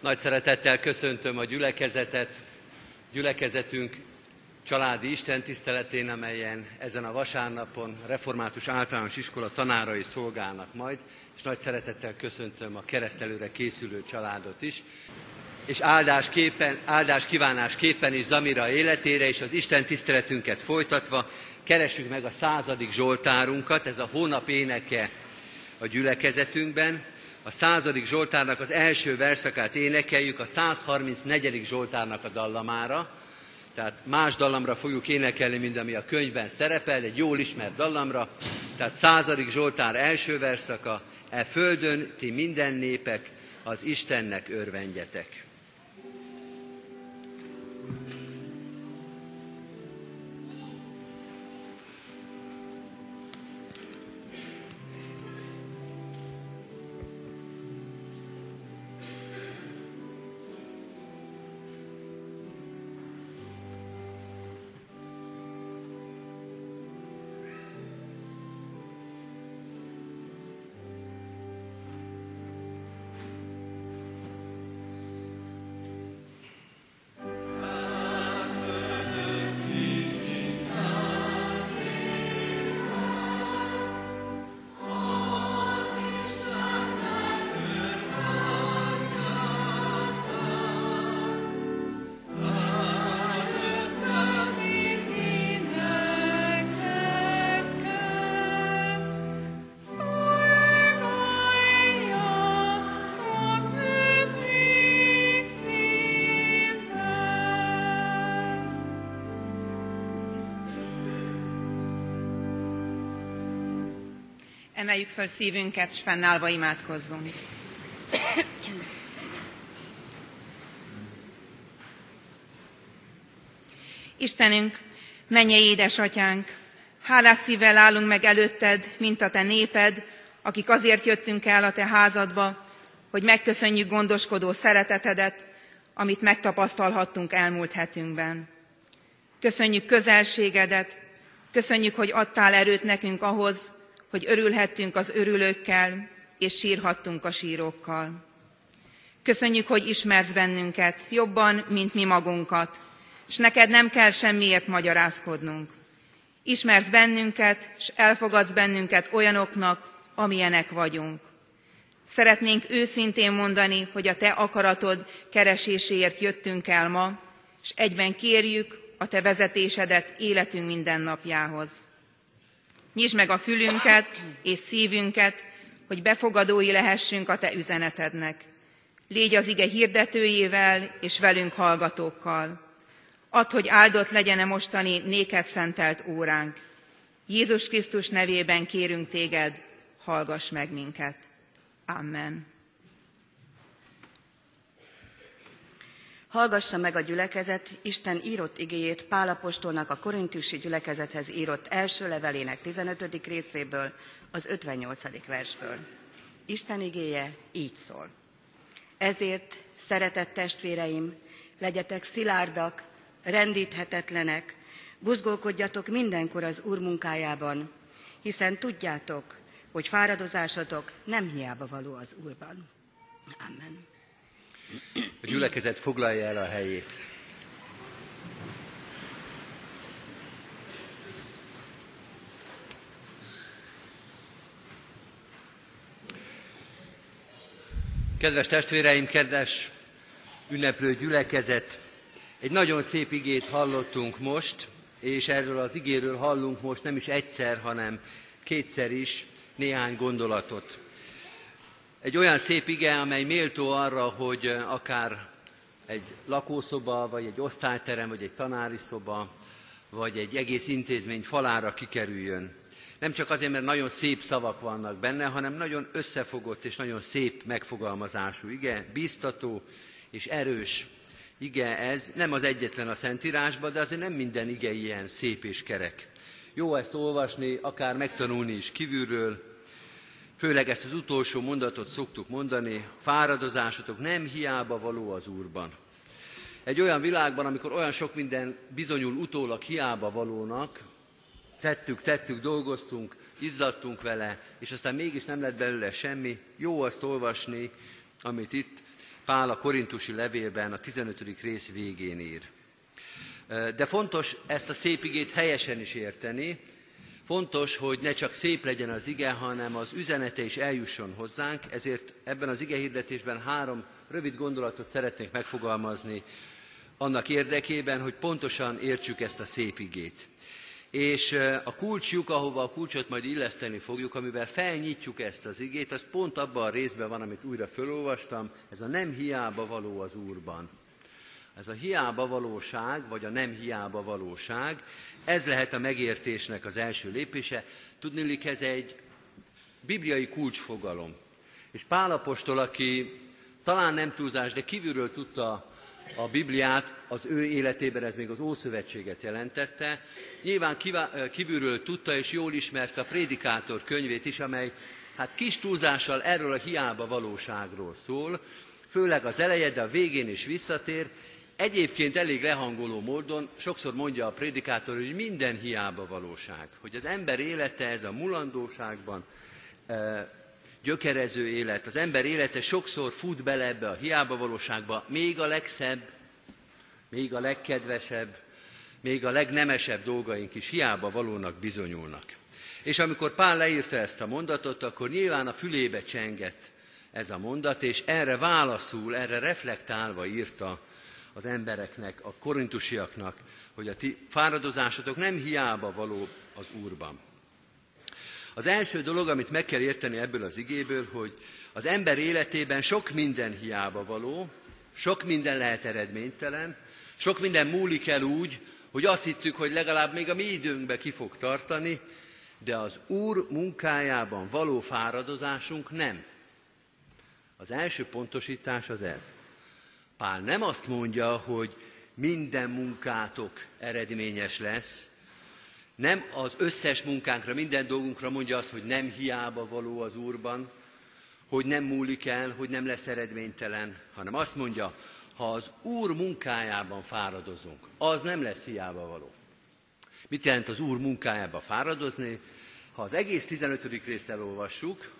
Nagy szeretettel köszöntöm a gyülekezetet, gyülekezetünk családi istentiszteletén, amelyen ezen a vasárnapon református általános iskola tanárai szolgálnak majd, és nagy szeretettel köszöntöm a keresztelőre készülő családot is, és áldás, képen, áldás kívánás képen is Zamira életére, és az Isten tiszteletünket folytatva keressük meg a századik Zsoltárunkat, ez a hónap éneke a gyülekezetünkben, a századik Zsoltárnak az első verszakát énekeljük a 134. Zsoltárnak a dallamára, tehát más dallamra fogjuk énekelni, mint ami a könyvben szerepel, egy jól ismert dallamra, tehát századik Zsoltár első verszaka, e földön ti minden népek, az Istennek örvendjetek. Emeljük fel szívünket, s fennállva imádkozzunk. Istenünk, mennyei édesatyánk, hálás szívvel állunk meg előtted, mint a te néped, akik azért jöttünk el a te házadba, hogy megköszönjük gondoskodó szeretetedet, amit megtapasztalhattunk elmúlt hetünkben. Köszönjük közelségedet, köszönjük, hogy adtál erőt nekünk ahhoz, hogy örülhettünk az örülőkkel, és sírhattunk a sírokkal. Köszönjük, hogy ismersz bennünket jobban, mint mi magunkat, és neked nem kell semmiért magyarázkodnunk. Ismersz bennünket, és elfogadsz bennünket olyanoknak, amilyenek vagyunk. Szeretnénk őszintén mondani, hogy a Te akaratod kereséséért jöttünk el ma, és egyben kérjük a Te vezetésedet életünk mindennapjához. Nyisd meg a fülünket és szívünket, hogy befogadói lehessünk a Te üzenetednek. Légy az ige hirdetőjével és velünk hallgatókkal. Add, hogy áldott legyen-e mostani néked szentelt óránk. Jézus Krisztus nevében kérünk téged, hallgass meg minket. Amen. Hallgassa meg a gyülekezet Isten írott igéjét Pálapostolnak a korintusi gyülekezethez írott első levelének 15. részéből, az 58. versből. Isten igéje így szól. Ezért, szeretett testvéreim, legyetek szilárdak, rendíthetetlenek, buzgolkodjatok mindenkor az Úr munkájában, hiszen tudjátok, hogy fáradozásotok nem hiába való az Úrban. Amen. A gyülekezet foglalja el a helyét. Kedves testvéreim, kedves ünneplő gyülekezet, egy nagyon szép igét hallottunk most, és erről az igéről hallunk most nem is egyszer, hanem kétszer is néhány gondolatot. Egy olyan szép ige, amely méltó arra, hogy akár egy lakószoba, vagy egy osztályterem, vagy egy tanári szoba, vagy egy egész intézmény falára kikerüljön. Nem csak azért, mert nagyon szép szavak vannak benne, hanem nagyon összefogott és nagyon szép megfogalmazású ige, biztató és erős ige ez. Nem az egyetlen a Szentírásban, de azért nem minden ige ilyen szép és kerek. Jó ezt olvasni, akár megtanulni is kívülről, Főleg ezt az utolsó mondatot szoktuk mondani, fáradozásotok nem hiába való az Úrban. Egy olyan világban, amikor olyan sok minden bizonyul utólag hiába valónak, tettük, tettük, dolgoztunk, izzadtunk vele, és aztán mégis nem lett belőle semmi, jó azt olvasni, amit itt Pál a korintusi levélben a 15. rész végén ír. De fontos ezt a szép igét helyesen is érteni, Fontos, hogy ne csak szép legyen az ige, hanem az üzenete is eljusson hozzánk, ezért ebben az ige hirdetésben három rövid gondolatot szeretnék megfogalmazni annak érdekében, hogy pontosan értsük ezt a szép igét. És a kulcsjuk, ahova a kulcsot majd illeszteni fogjuk, amivel felnyitjuk ezt az igét, az pont abban a részben van, amit újra felolvastam, ez a nem hiába való az Úrban. Ez a hiába valóság, vagy a nem hiába valóság, ez lehet a megértésnek az első lépése. Tudnilik, ez egy bibliai kulcsfogalom. És Pálapostól, aki talán nem túlzás, de kívülről tudta a Bibliát, az ő életében ez még az Ószövetséget jelentette. Nyilván kívülről tudta és jól ismerte a Prédikátor könyvét is, amely hát kis túlzással erről a hiába valóságról szól, főleg az eleje, de a végén is visszatér, Egyébként elég lehangoló módon sokszor mondja a prédikátor, hogy minden hiába valóság, hogy az ember élete ez a mulandóságban e, gyökerező élet, az ember élete sokszor fut bele ebbe a hiába valóságba, még a legszebb, még a legkedvesebb, még a legnemesebb dolgaink is hiába valónak bizonyulnak. És amikor Pál leírta ezt a mondatot, akkor nyilván a fülébe csengett ez a mondat, és erre válaszul, erre reflektálva írta az embereknek, a korintusiaknak, hogy a ti fáradozásotok nem hiába való az Úrban. Az első dolog, amit meg kell érteni ebből az igéből, hogy az ember életében sok minden hiába való, sok minden lehet eredménytelen, sok minden múlik el úgy, hogy azt hittük, hogy legalább még a mi időnkbe ki fog tartani, de az Úr munkájában való fáradozásunk nem. Az első pontosítás az ez. Pál nem azt mondja, hogy minden munkátok eredményes lesz, nem az összes munkánkra, minden dolgunkra mondja azt, hogy nem hiába való az Úrban, hogy nem múlik el, hogy nem lesz eredménytelen, hanem azt mondja, ha az Úr munkájában fáradozunk, az nem lesz hiába való. Mit jelent az Úr munkájába fáradozni? Ha az egész 15. részt elolvassuk,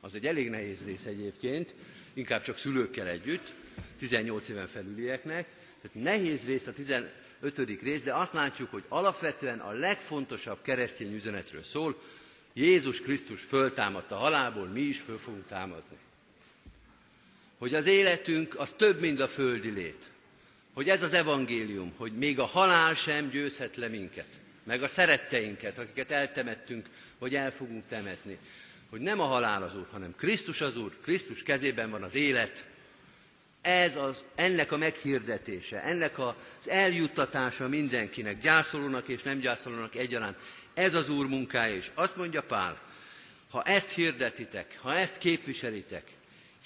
az egy elég nehéz rész egyébként, inkább csak szülőkkel együtt, 18 éven felülieknek. Tehát nehéz rész a 15. rész, de azt látjuk, hogy alapvetően a legfontosabb keresztény üzenetről szól, Jézus Krisztus föltámadt a halálból, mi is föl fogunk támadni. Hogy az életünk az több, mint a földi lét. Hogy ez az evangélium, hogy még a halál sem győzhet le minket, meg a szeretteinket, akiket eltemettünk, vagy el fogunk temetni. Hogy nem a halál az Úr, hanem Krisztus az Úr, Krisztus kezében van az élet, ez az, ennek a meghirdetése, ennek az eljuttatása mindenkinek, gyászolónak és nem gyászolónak egyaránt. Ez az Úr munkája, és azt mondja Pál, ha ezt hirdetitek, ha ezt képviselitek,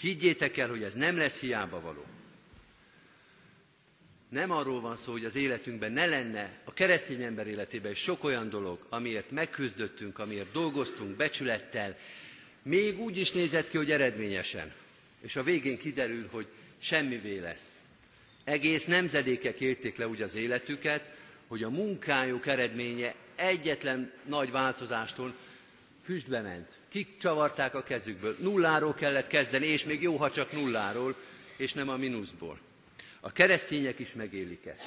higgyétek el, hogy ez nem lesz hiába való. Nem arról van szó, hogy az életünkben ne lenne, a keresztény ember életében is sok olyan dolog, amiért megküzdöttünk, amiért dolgoztunk becsülettel, még úgy is nézett ki, hogy eredményesen. És a végén kiderül, hogy semmivé lesz. Egész nemzedékek élték le úgy az életüket, hogy a munkájuk eredménye egyetlen nagy változástól füstbe ment. Kik csavarták a kezükből. Nulláról kellett kezdeni, és még jó, ha csak nulláról, és nem a mínuszból. A keresztények is megélik ezt.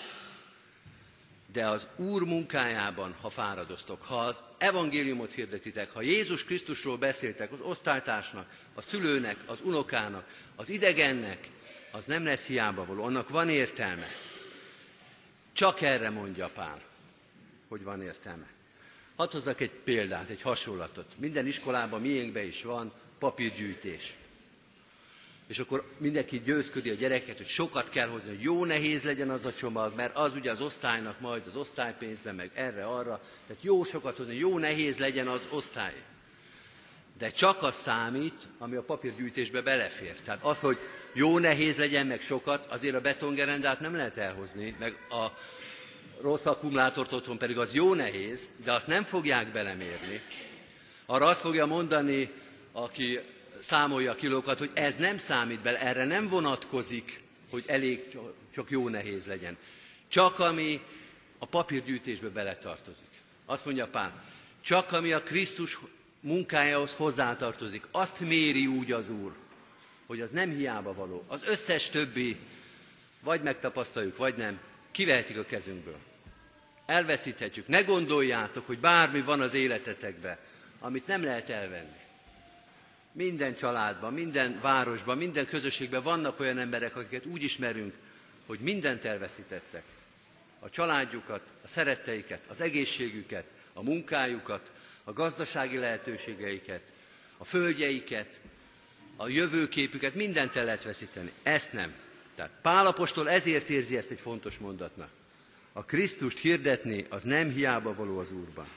De az Úr munkájában, ha fáradoztok, ha az evangéliumot hirdetitek, ha Jézus Krisztusról beszéltek az osztálytársnak, a szülőnek, az unokának, az idegennek, az nem lesz hiába való, annak van értelme. Csak erre mondja Pál, hogy van értelme. Hadd hozzak egy példát, egy hasonlatot. Minden iskolában, miénkben is van papírgyűjtés. És akkor mindenki győzködi a gyereket, hogy sokat kell hozni, hogy jó nehéz legyen az a csomag, mert az ugye az osztálynak majd az osztálypénzben, meg erre-arra. Tehát jó sokat hozni, jó nehéz legyen az osztály de csak az számít, ami a papírgyűjtésbe belefér. Tehát az, hogy jó nehéz legyen, meg sokat, azért a betongerendát nem lehet elhozni, meg a rossz akkumulátort otthon pedig az jó nehéz, de azt nem fogják belemérni. Arra azt fogja mondani, aki számolja a kilókat, hogy ez nem számít bele, erre nem vonatkozik, hogy elég csak jó nehéz legyen. Csak ami a papírgyűjtésbe beletartozik. Azt mondja Pál, csak ami a Krisztus munkájához hozzátartozik. Azt méri úgy az Úr, hogy az nem hiába való. Az összes többi, vagy megtapasztaljuk, vagy nem, kivehetik a kezünkből. Elveszíthetjük. Ne gondoljátok, hogy bármi van az életetekben, amit nem lehet elvenni. Minden családban, minden városban, minden közösségben vannak olyan emberek, akiket úgy ismerünk, hogy mindent elveszítettek. A családjukat, a szeretteiket, az egészségüket, a munkájukat, a gazdasági lehetőségeiket, a földjeiket, a jövőképüket, mindent el lehet veszíteni. Ezt nem. Tehát Pálapostól ezért érzi ezt egy fontos mondatnak. A Krisztust hirdetni az nem hiába való az Úrban.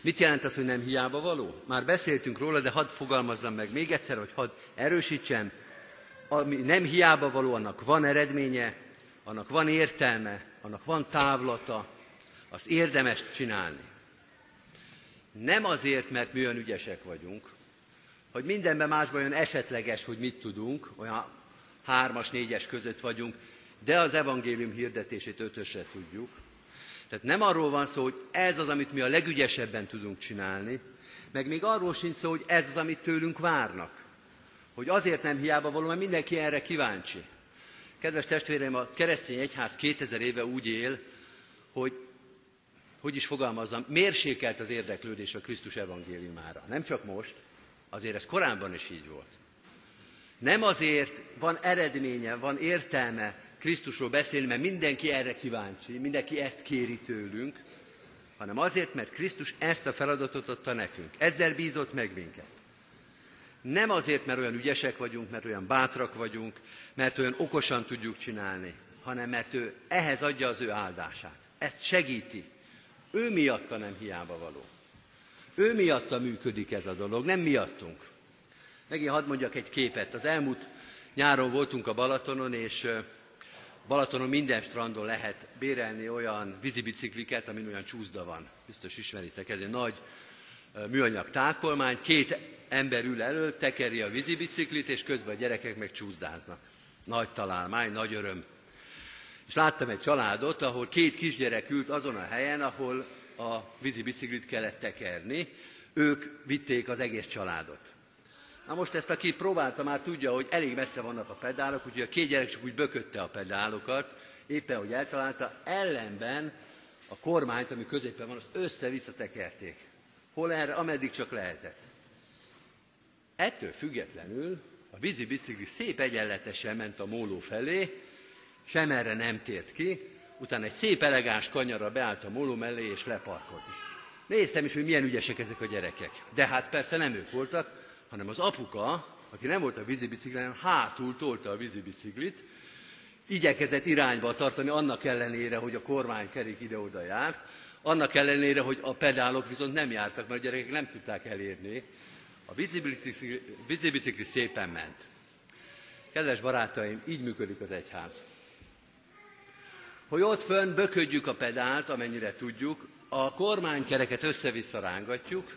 Mit jelent az, hogy nem hiába való? Már beszéltünk róla, de hadd fogalmazzam meg még egyszer, hogy hadd erősítsem. Ami nem hiába való, annak van eredménye, annak van értelme, annak van távlata, az érdemes csinálni. Nem azért, mert mi olyan ügyesek vagyunk, hogy mindenben másban olyan esetleges, hogy mit tudunk, olyan hármas, négyes között vagyunk, de az evangélium hirdetését ötösre tudjuk. Tehát nem arról van szó, hogy ez az, amit mi a legügyesebben tudunk csinálni, meg még arról sincs szó, hogy ez az, amit tőlünk várnak. Hogy azért nem hiába való, mert mindenki erre kíváncsi. Kedves testvéreim, a keresztény egyház 2000 éve úgy él, hogy, hogy is fogalmazzam, mérsékelt az érdeklődés a Krisztus evangéliumára. Nem csak most, azért ez korábban is így volt. Nem azért van eredménye, van értelme Krisztusról beszélni, mert mindenki erre kíváncsi, mindenki ezt kéri tőlünk, hanem azért, mert Krisztus ezt a feladatot adta nekünk. Ezzel bízott meg minket. Nem azért, mert olyan ügyesek vagyunk, mert olyan bátrak vagyunk, mert olyan okosan tudjuk csinálni, hanem mert ő ehhez adja az ő áldását. Ezt segíti. Ő miatta nem hiába való. Ő miatta működik ez a dolog, nem miattunk. Megint hadd mondjak egy képet. Az elmúlt nyáron voltunk a Balatonon, és Balatonon minden strandon lehet bérelni olyan vízibicikliket, amin olyan csúszda van. Biztos ismeritek, ez egy nagy műanyag tákolmány, két ember ül elő, tekeri a vízibiciklit, és közben a gyerekek meg csúszdáznak. Nagy találmány, nagy öröm. És láttam egy családot, ahol két kisgyerek ült azon a helyen, ahol a vízibiciklit kellett tekerni. Ők vitték az egész családot. Na most ezt, aki próbálta, már tudja, hogy elég messze vannak a pedálok, úgyhogy a két gyerek csak úgy bökötte a pedálokat, éppen, hogy eltalálta, ellenben a kormányt, ami középen van, azt össze-vissza tekerték. Hol erre, ameddig csak lehetett. Ettől függetlenül a vízi bicikli szép egyenletesen ment a móló felé, sem erre nem tért ki, utána egy szép elegáns kanyarra beállt a móló mellé, és leparkolt is. Néztem is, hogy milyen ügyesek ezek a gyerekek. De hát persze nem ők voltak, hanem az apuka, aki nem volt a vízibiciklen, hanem hátul tolta a vízibiciklit, igyekezett irányba tartani annak ellenére, hogy a kormánykerék ide-oda járt, annak ellenére, hogy a pedálok viszont nem jártak, mert a gyerekek nem tudták elérni. A vízibicikli, vízibicikli szépen ment. Kedves barátaim, így működik az egyház. Hogy ott fönn böködjük a pedált, amennyire tudjuk, a kormánykereket össze-vissza rángatjuk,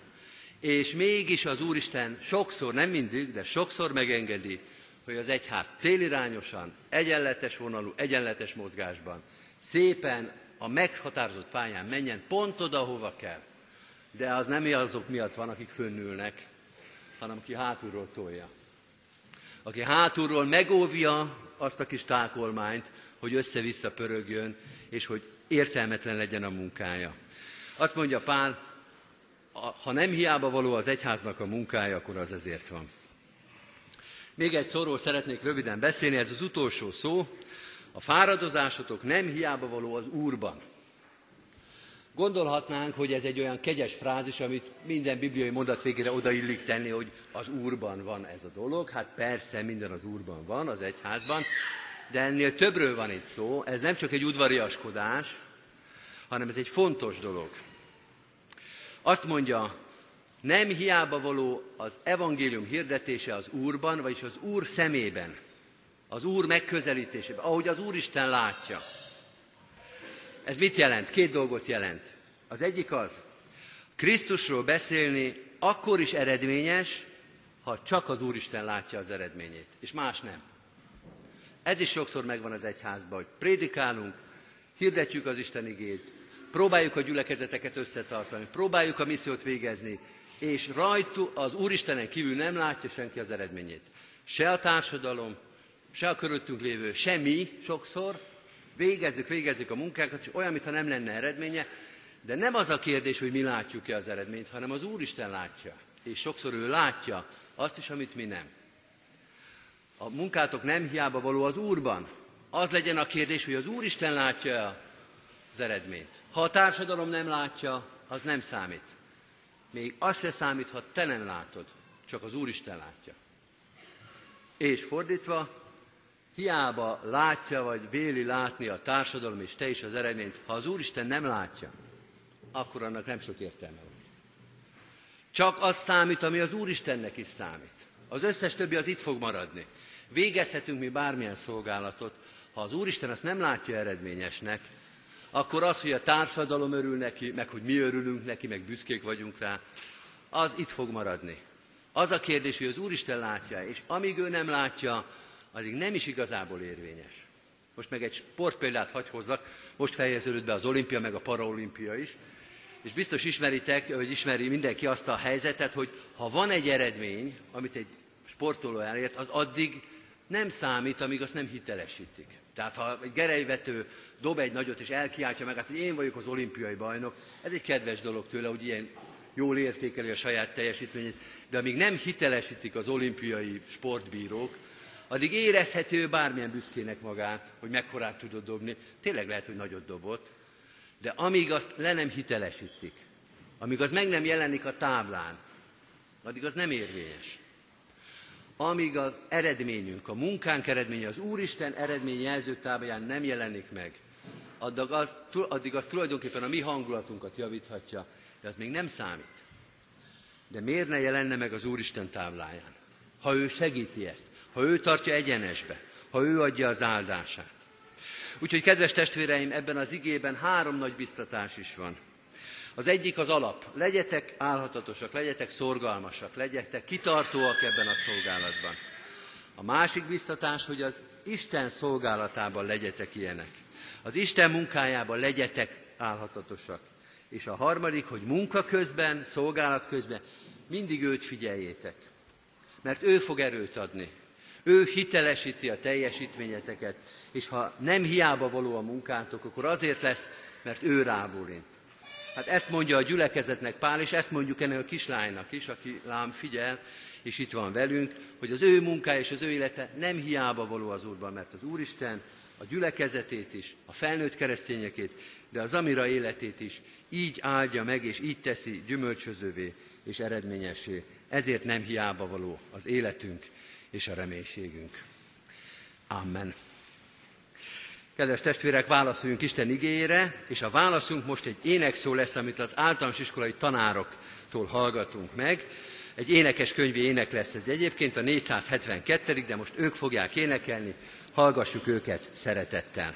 és mégis az Úristen sokszor, nem mindig, de sokszor megengedi, hogy az egyház célirányosan, egyenletes vonalú, egyenletes mozgásban, szépen a meghatározott pályán menjen pont oda, hova kell. De az nem azok miatt van, akik fönnülnek, hanem aki hátulról tolja. Aki hátulról megóvja azt a kis tákolmányt, hogy össze-vissza pörögjön, és hogy értelmetlen legyen a munkája. Azt mondja Pál, ha nem hiába való az egyháznak a munkája, akkor az ezért van. Még egy szóról szeretnék röviden beszélni, ez az utolsó szó. A fáradozásotok nem hiába való az Úrban. Gondolhatnánk, hogy ez egy olyan kegyes frázis, amit minden bibliai mondat végére odaillik tenni, hogy az Úrban van ez a dolog. Hát persze, minden az Úrban van, az egyházban, de ennél többről van itt szó. Ez nem csak egy udvariaskodás, hanem ez egy fontos dolog. Azt mondja, nem hiába való az evangélium hirdetése az Úrban, vagyis az Úr szemében, az Úr megközelítésében, ahogy az Úristen látja. Ez mit jelent? Két dolgot jelent. Az egyik az, Krisztusról beszélni akkor is eredményes, ha csak az Úristen látja az eredményét, és más nem. Ez is sokszor megvan az egyházban, hogy prédikálunk, hirdetjük az Isten igét, próbáljuk a gyülekezeteket összetartani, próbáljuk a missziót végezni, és rajtuk az Úristenen kívül nem látja senki az eredményét. Se a társadalom, se a körülöttünk lévő, se mi sokszor, végezzük, végezzük a munkákat, és olyan, mintha nem lenne eredménye, de nem az a kérdés, hogy mi látjuk-e az eredményt, hanem az Úristen látja. És sokszor ő látja azt is, amit mi nem. A munkátok nem hiába való az Úrban. Az legyen a kérdés, hogy az Úristen látja az eredményt. Ha a társadalom nem látja, az nem számít. Még az se számít, ha te nem látod, csak az Úristen látja. És fordítva, hiába látja vagy véli látni a társadalom és te is az eredményt, ha az Úristen nem látja, akkor annak nem sok értelme van. Csak az számít, ami az Úristennek is számít. Az összes többi az itt fog maradni. Végezhetünk mi bármilyen szolgálatot, ha az Úristen azt nem látja eredményesnek, akkor az, hogy a társadalom örül neki, meg hogy mi örülünk neki, meg büszkék vagyunk rá, az itt fog maradni. Az a kérdés, hogy az Úristen látja, és amíg ő nem látja, addig nem is igazából érvényes. Most meg egy sportpéldát hagy hozzak, most fejeződött be az olimpia, meg a paraolimpia is, és biztos ismeritek, hogy ismeri mindenki azt a helyzetet, hogy ha van egy eredmény, amit egy sportoló elért, az addig nem számít, amíg azt nem hitelesítik. Tehát ha egy gerejvető dob egy nagyot és elkiáltja meg, hát, hogy én vagyok az olimpiai bajnok, ez egy kedves dolog tőle, hogy ilyen jól értékeli a saját teljesítményét, de amíg nem hitelesítik az olimpiai sportbírók, addig érezhető bármilyen büszkének magát, hogy mekkorát tudod dobni. Tényleg lehet, hogy nagyot dobott, de amíg azt le nem hitelesítik, amíg az meg nem jelenik a táblán, addig az nem érvényes. Amíg az eredményünk, a munkánk eredménye, az Úristen eredmény jelzőtábláján nem jelenik meg, addig az, addig az tulajdonképpen a mi hangulatunkat javíthatja, de az még nem számít. De miért ne jelenne meg az Úristen tábláján? Ha ő segíti ezt, ha ő tartja egyenesbe, ha ő adja az áldását. Úgyhogy, kedves testvéreim, ebben az igében három nagy biztatás is van. Az egyik az alap. Legyetek álhatatosak, legyetek szorgalmasak, legyetek kitartóak ebben a szolgálatban. A másik biztatás, hogy az Isten szolgálatában legyetek ilyenek. Az Isten munkájában legyetek álhatatosak. És a harmadik, hogy munka közben, szolgálat közben mindig őt figyeljétek. Mert ő fog erőt adni. Ő hitelesíti a teljesítményeteket, és ha nem hiába való a munkátok, akkor azért lesz, mert ő rábólint. Hát ezt mondja a gyülekezetnek Pál, és ezt mondjuk ennek a kislánynak is, aki lám figyel, és itt van velünk, hogy az ő munkája és az ő élete nem hiába való az Úrban, mert az Úristen a gyülekezetét is, a felnőtt keresztényekét, de az Amira életét is így áldja meg, és így teszi gyümölcsözővé és eredményessé. Ezért nem hiába való az életünk és a reménységünk. Amen. Kedves testvérek, válaszoljunk Isten igényére, és a válaszunk most egy énekszó lesz, amit az általános iskolai tanároktól hallgatunk meg. Egy énekes könyvi ének lesz ez egyébként, a 472 de most ők fogják énekelni, hallgassuk őket szeretettel.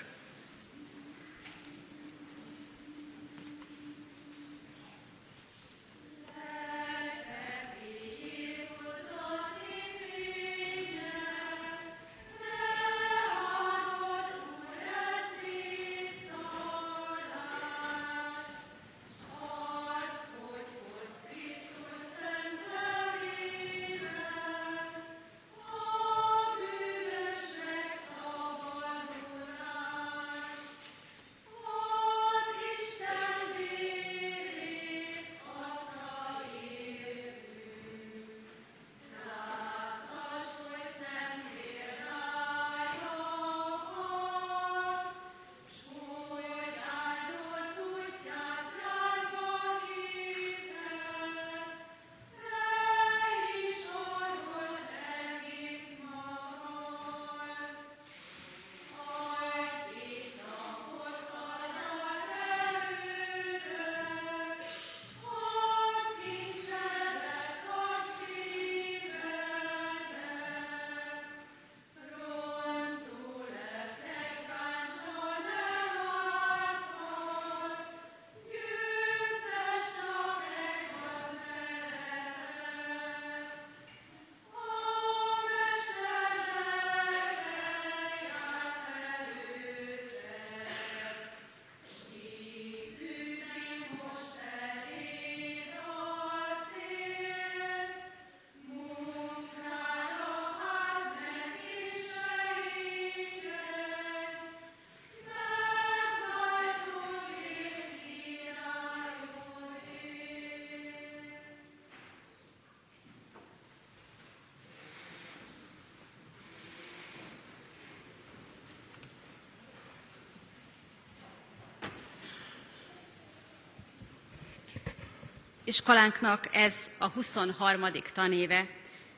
Iskolánknak ez a 23. tanéve,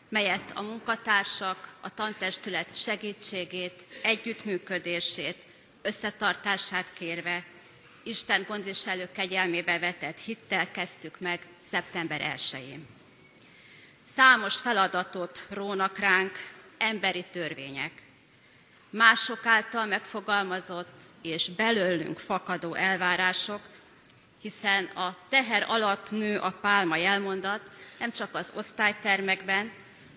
melyet a munkatársak, a tantestület segítségét, együttműködését, összetartását kérve, Isten gondviselő kegyelmébe vetett hittel kezdtük meg szeptember 1-én. Számos feladatot rónak ránk emberi törvények. Mások által megfogalmazott és belőlünk fakadó elvárások, hiszen a teher alatt nő a pálma jelmondat nem csak az osztálytermekben,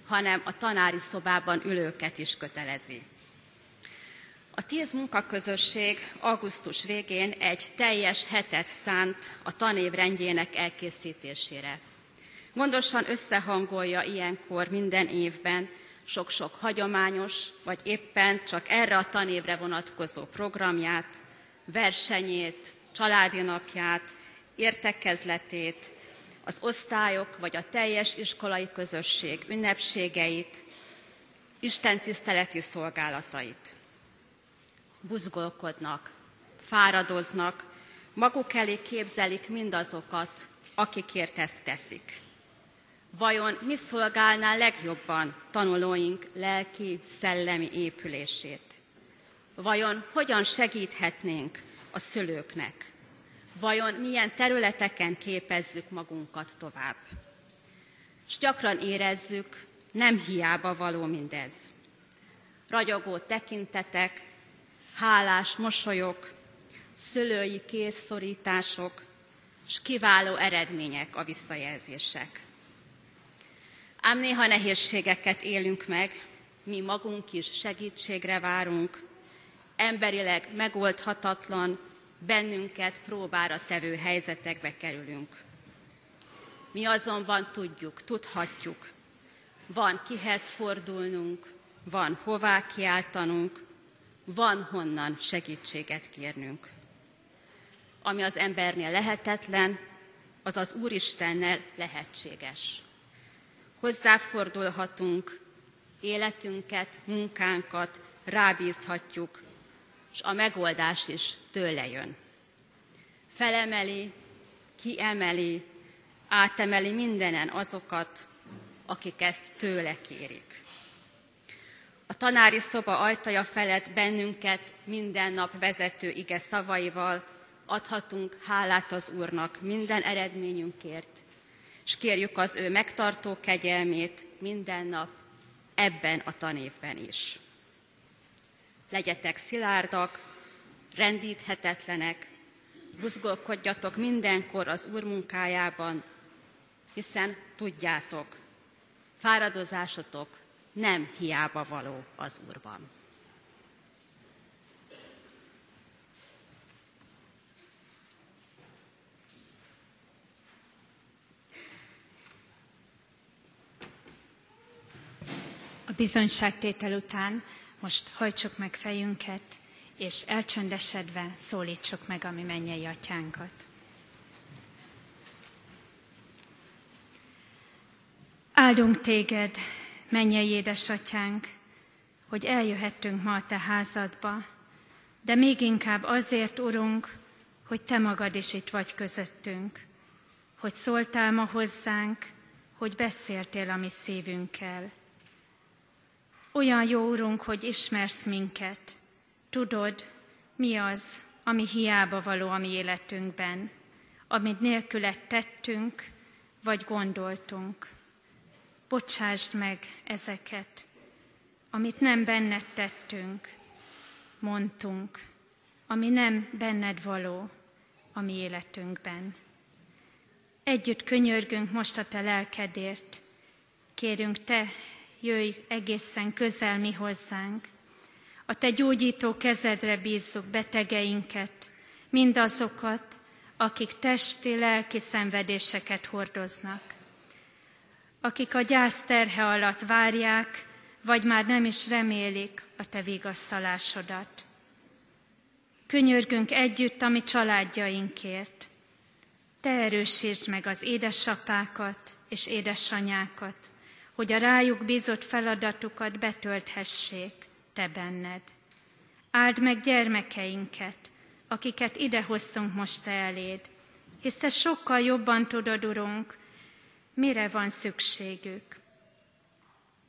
hanem a tanári szobában ülőket is kötelezi. A tíz munkaközösség augusztus végén egy teljes hetet szánt a tanév rendjének elkészítésére. Gondosan összehangolja ilyenkor minden évben sok-sok hagyományos, vagy éppen csak erre a tanévre vonatkozó programját, versenyét, családi napját, értekezletét, az osztályok vagy a teljes iskolai közösség ünnepségeit, Isten tiszteleti szolgálatait. Buzgolkodnak, fáradoznak, maguk elé képzelik mindazokat, akikért ezt teszik. Vajon mi szolgálná legjobban tanulóink lelki, szellemi épülését? Vajon hogyan segíthetnénk a szülőknek? Vajon milyen területeken képezzük magunkat tovább? És gyakran érezzük, nem hiába való mindez. Ragyogó tekintetek, hálás mosolyok, szülői készszorítások, és kiváló eredmények a visszajelzések. Ám néha nehézségeket élünk meg, mi magunk is segítségre várunk, emberileg megoldhatatlan, bennünket próbára tevő helyzetekbe kerülünk. Mi azonban tudjuk, tudhatjuk, van kihez fordulnunk, van hová kiáltanunk, van honnan segítséget kérnünk. Ami az embernél lehetetlen, az az Úristennel lehetséges. Hozzáfordulhatunk, életünket, munkánkat rábízhatjuk, és a megoldás is tőle jön. Felemeli, kiemeli, átemeli mindenen azokat, akik ezt tőle kérik. A tanári szoba ajtaja felett bennünket minden nap vezető ige szavaival adhatunk hálát az Úrnak minden eredményünkért, és kérjük az ő megtartó kegyelmét minden nap ebben a tanévben is. Legyetek szilárdak, rendíthetetlenek, buzgolkodjatok mindenkor az Úr munkájában, hiszen tudjátok, fáradozásotok nem hiába való az Úrban. A bizonyságtétel után most hajtsuk meg fejünket, és elcsöndesedve szólítsuk meg a mi mennyei atyánkat. Áldunk téged, mennyei édesatyánk, hogy eljöhettünk ma a te házadba, de még inkább azért, Urunk, hogy te magad is itt vagy közöttünk, hogy szóltál ma hozzánk, hogy beszéltél a mi szívünkkel. Olyan jó, Urunk, hogy ismersz minket, tudod, mi az, ami hiába való a mi életünkben, amit nélkület tettünk, vagy gondoltunk. Bocsásd meg ezeket, amit nem benned tettünk, mondtunk, ami nem benned való a mi életünkben. Együtt könyörgünk most a te lelkedért, kérünk te, jöjj egészen közel mi hozzánk. A te gyógyító kezedre bízzuk betegeinket, mindazokat, akik testi, lelki szenvedéseket hordoznak akik a gyász terhe alatt várják, vagy már nem is remélik a te vigasztalásodat. Könyörgünk együtt a mi családjainkért. Te erősítsd meg az édesapákat és édesanyákat, hogy a rájuk bízott feladatukat betölthessék te benned. Áld meg gyermekeinket, akiket idehoztunk most eléd, hisz Te sokkal jobban tudod, Urunk, mire van szükségük.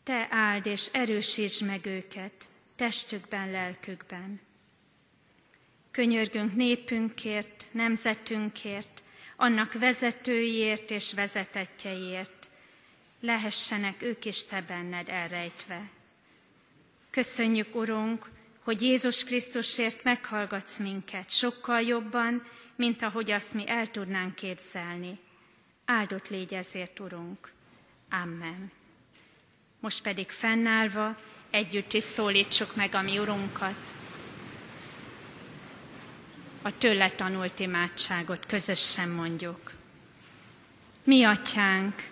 Te áld és erősítsd meg őket testükben, lelkükben. Könyörgünk népünkért, nemzetünkért, annak vezetőiért és vezetetjeiért. Lehessenek ők is Te benned elrejtve. Köszönjük, Urunk, hogy Jézus Krisztusért meghallgatsz minket sokkal jobban, mint ahogy azt mi el tudnánk képzelni. Áldott légy ezért, Urunk. Amen. Most pedig fennállva együtt is szólítsuk meg a mi Urunkat. A tőle tanult imádságot közösen mondjuk. Mi atyánk,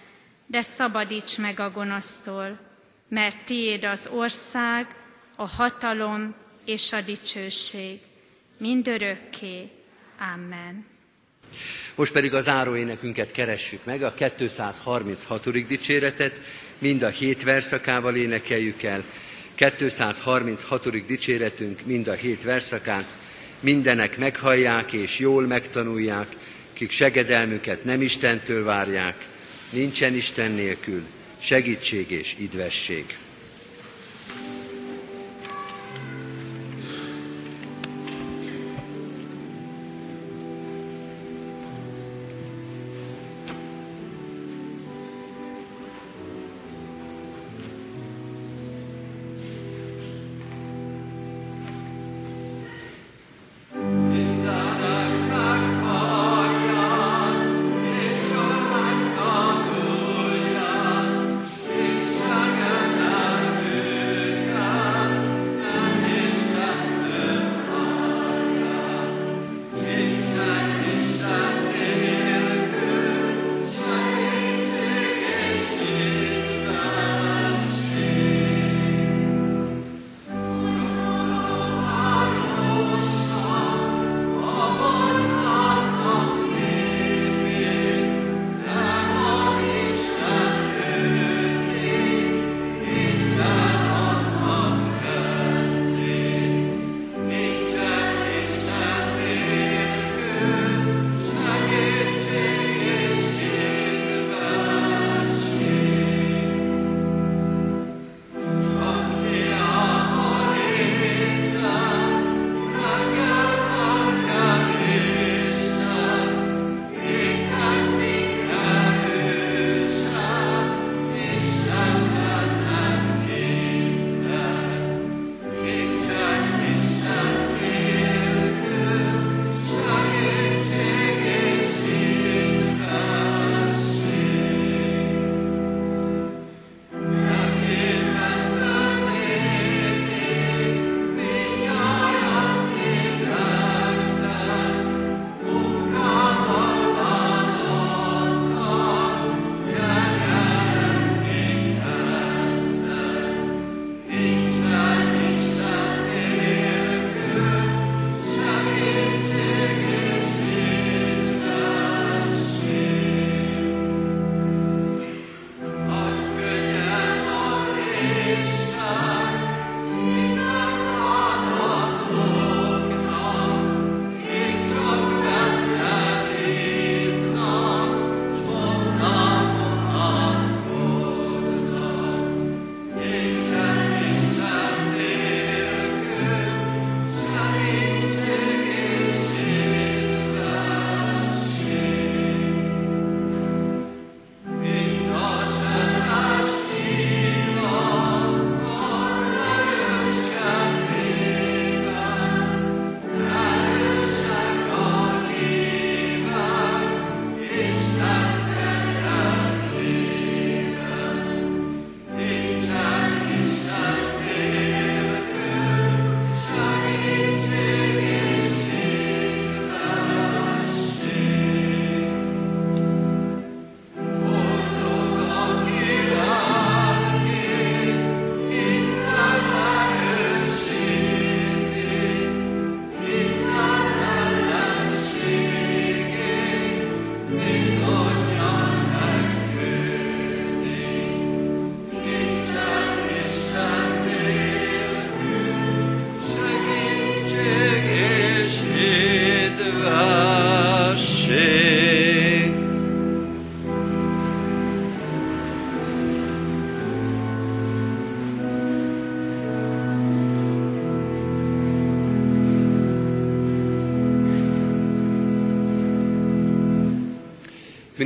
de szabadíts meg a gonosztól, mert tiéd az ország, a hatalom és a dicsőség, mindörökké. Amen. Most pedig a záróénekünket keressük meg, a 236. dicséretet, mind a hét verszakával énekeljük el. 236. dicséretünk mind a hét verszakán, mindenek meghallják és jól megtanulják, kik segedelmüket nem Istentől várják, nincsen Isten nélkül segítség és idvesség.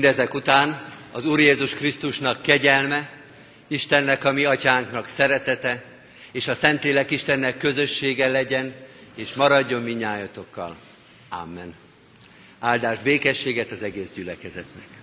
Mindezek után az Úr Jézus Krisztusnak kegyelme, Istennek, a mi atyánknak szeretete, és a Szentlélek Istennek közössége legyen, és maradjon minnyájatokkal. Amen. Áldás békességet az egész gyülekezetnek.